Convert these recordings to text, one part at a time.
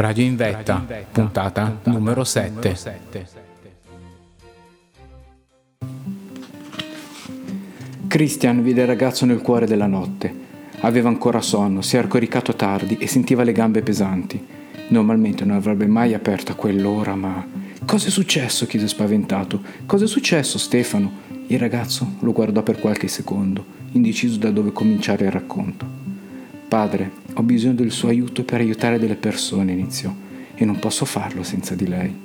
Radio in Vetta, puntata numero 7. Christian vide il ragazzo nel cuore della notte. Aveva ancora sonno, si era coricato tardi e sentiva le gambe pesanti. Normalmente non avrebbe mai aperto a quell'ora, ma... Cosa è successo? chiese spaventato. Cosa è successo, Stefano? Il ragazzo lo guardò per qualche secondo, indeciso da dove cominciare il racconto. Padre, ho bisogno del suo aiuto per aiutare delle persone, iniziò, e non posso farlo senza di lei.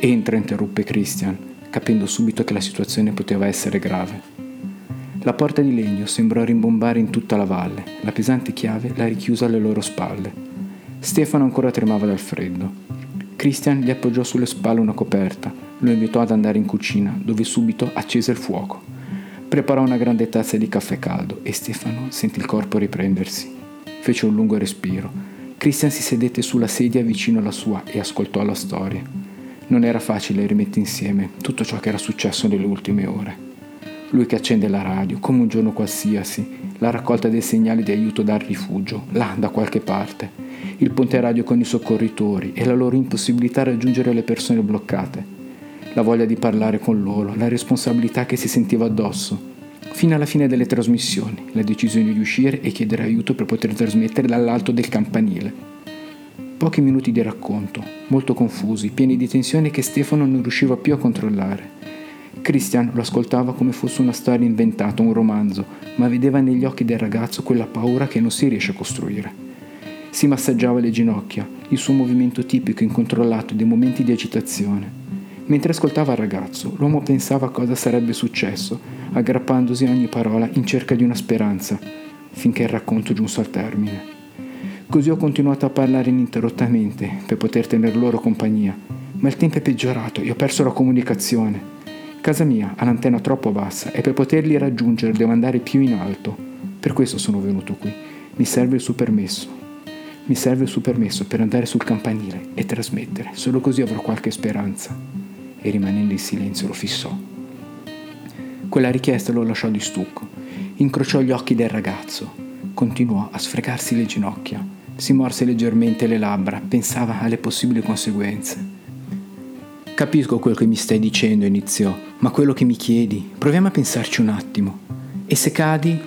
Entra, interruppe Christian, capendo subito che la situazione poteva essere grave. La porta di legno sembrò rimbombare in tutta la valle, la pesante chiave la richiuse alle loro spalle. Stefano ancora tremava dal freddo. Christian gli appoggiò sulle spalle una coperta, lo invitò ad andare in cucina, dove subito accese il fuoco. Preparò una grande tazza di caffè caldo e Stefano sentì il corpo riprendersi. Fece un lungo respiro. Christian si sedette sulla sedia vicino alla sua e ascoltò la storia. Non era facile rimettere insieme tutto ciò che era successo nelle ultime ore. Lui che accende la radio, come un giorno qualsiasi, la raccolta dei segnali di aiuto dal rifugio, là da qualche parte, il ponte radio con i soccorritori e la loro impossibilità a raggiungere le persone bloccate, la voglia di parlare con loro, la responsabilità che si sentiva addosso, Fino alla fine delle trasmissioni, la decisione di uscire e chiedere aiuto per poter trasmettere dall'alto del campanile. Pochi minuti di racconto, molto confusi, pieni di tensione che Stefano non riusciva più a controllare. Christian lo ascoltava come fosse una storia inventata, un romanzo, ma vedeva negli occhi del ragazzo quella paura che non si riesce a costruire. Si massaggiava le ginocchia, il suo movimento tipico incontrollato dei momenti di agitazione. Mentre ascoltava il ragazzo, l'uomo pensava a cosa sarebbe successo, aggrappandosi a ogni parola in cerca di una speranza, finché il racconto giunse al termine. Così ho continuato a parlare ininterrottamente per poter tenere loro compagnia, ma il tempo è peggiorato e ho perso la comunicazione. Casa mia ha l'antenna troppo bassa e per poterli raggiungere devo andare più in alto. Per questo sono venuto qui. Mi serve il suo permesso. Mi serve il suo permesso per andare sul campanile e trasmettere. Solo così avrò qualche speranza e rimanendo in silenzio lo fissò. Quella richiesta lo lasciò di stucco. Incrociò gli occhi del ragazzo. Continuò a sfregarsi le ginocchia. Si morse leggermente le labbra. Pensava alle possibili conseguenze. Capisco quello che mi stai dicendo, iniziò, ma quello che mi chiedi, proviamo a pensarci un attimo. E se cadi?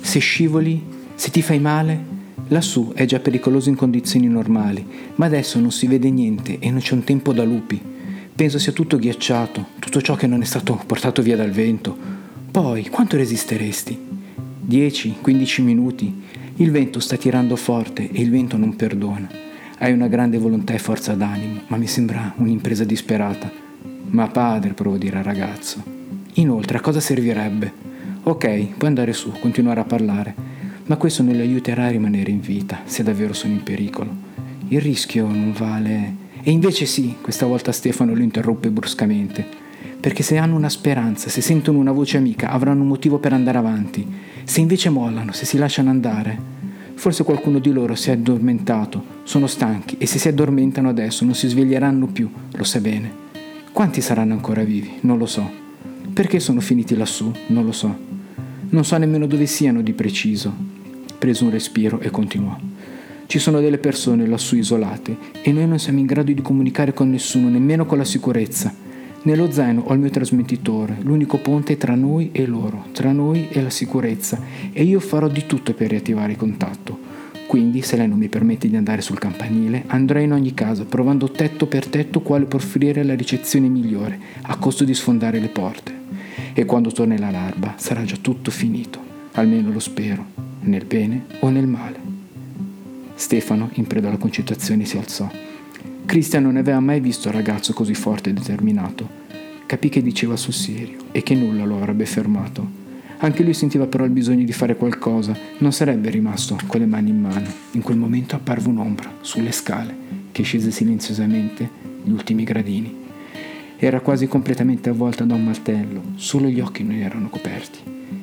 Se scivoli? Se ti fai male? Lassù è già pericoloso in condizioni normali, ma adesso non si vede niente e non c'è un tempo da lupi. Penso sia tutto ghiacciato, tutto ciò che non è stato portato via dal vento. Poi, quanto resisteresti? 10-15 minuti. Il vento sta tirando forte e il vento non perdona. Hai una grande volontà e forza d'animo, ma mi sembra un'impresa disperata. Ma padre, provo a dire al ragazzo. Inoltre, a cosa servirebbe? Ok, puoi andare su, continuare a parlare, ma questo non le aiuterà a rimanere in vita, se davvero sono in pericolo. Il rischio non vale e invece sì, questa volta Stefano lo interruppe bruscamente, perché se hanno una speranza, se sentono una voce amica, avranno un motivo per andare avanti. Se invece mollano, se si lasciano andare, forse qualcuno di loro si è addormentato, sono stanchi e se si addormentano adesso non si sveglieranno più, lo sa bene. Quanti saranno ancora vivi? Non lo so. Perché sono finiti lassù? Non lo so. Non so nemmeno dove siano di preciso. Prese un respiro e continuò. Ci sono delle persone lassù isolate e noi non siamo in grado di comunicare con nessuno, nemmeno con la sicurezza. Nello zaino ho il mio trasmettitore, l'unico ponte tra noi e loro, tra noi e la sicurezza, e io farò di tutto per riattivare il contatto. Quindi, se lei non mi permette di andare sul campanile, andrò in ogni caso, provando tetto per tetto quale può offrire la ricezione migliore, a costo di sfondare le porte. E quando tornerà l'alba sarà già tutto finito, almeno lo spero, nel bene o nel male. Stefano, in preda alla concitazione, si alzò. Christian non aveva mai visto un ragazzo così forte e determinato. Capì che diceva sul serio e che nulla lo avrebbe fermato. Anche lui sentiva però il bisogno di fare qualcosa, non sarebbe rimasto con le mani in mano. In quel momento apparve un'ombra sulle scale che scese silenziosamente gli ultimi gradini. Era quasi completamente avvolta da un mantello, solo gli occhi non erano coperti.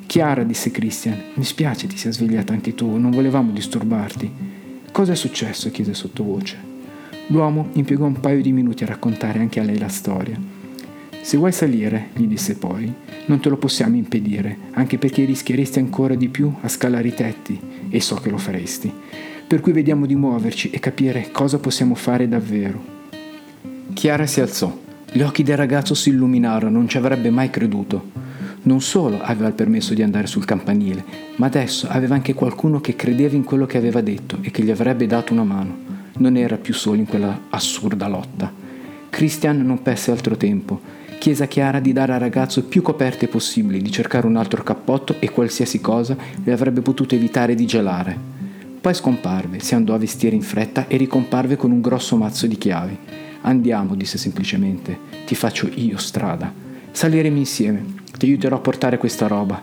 Chiara, disse Christian, mi spiace ti sia svegliata anche tu, non volevamo disturbarti. Cosa è successo? chiese sottovoce. L'uomo impiegò un paio di minuti a raccontare anche a lei la storia. Se vuoi salire, gli disse poi, non te lo possiamo impedire, anche perché rischieresti ancora di più a scalare i tetti, e so che lo faresti. per cui vediamo di muoverci e capire cosa possiamo fare davvero. Chiara si alzò. Gli occhi del ragazzo si illuminarono, non ci avrebbe mai creduto. Non solo aveva il permesso di andare sul campanile, ma adesso aveva anche qualcuno che credeva in quello che aveva detto e che gli avrebbe dato una mano. Non era più solo in quella assurda lotta. Christian non perse altro tempo. Chiese a Chiara di dare al ragazzo più coperte possibili, di cercare un altro cappotto e qualsiasi cosa le avrebbe potuto evitare di gelare. Poi scomparve, si andò a vestire in fretta e ricomparve con un grosso mazzo di chiavi. Andiamo, disse semplicemente, ti faccio io strada. Saliremo insieme, ti aiuterò a portare questa roba.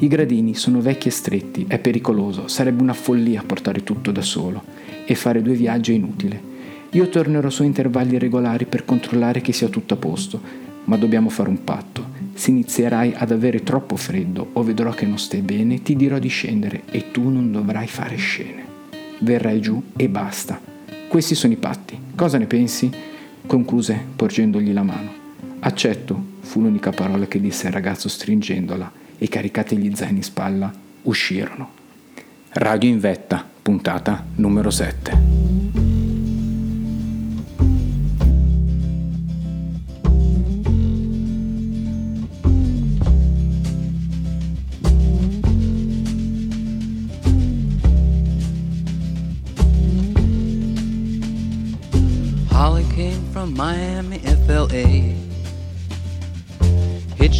I gradini sono vecchi e stretti, è pericoloso, sarebbe una follia portare tutto da solo e fare due viaggi è inutile. Io tornerò su intervalli regolari per controllare che sia tutto a posto, ma dobbiamo fare un patto. Se inizierai ad avere troppo freddo o vedrò che non stai bene, ti dirò di scendere e tu non dovrai fare scene. Verrai giù e basta. Questi sono i patti. Cosa ne pensi? concluse porgendogli la mano. Accetto, fu l'unica parola che disse il ragazzo stringendola e caricati gli zaini in spalla, uscirono. Radio in vetta, puntata numero 7. from Miami, FLA.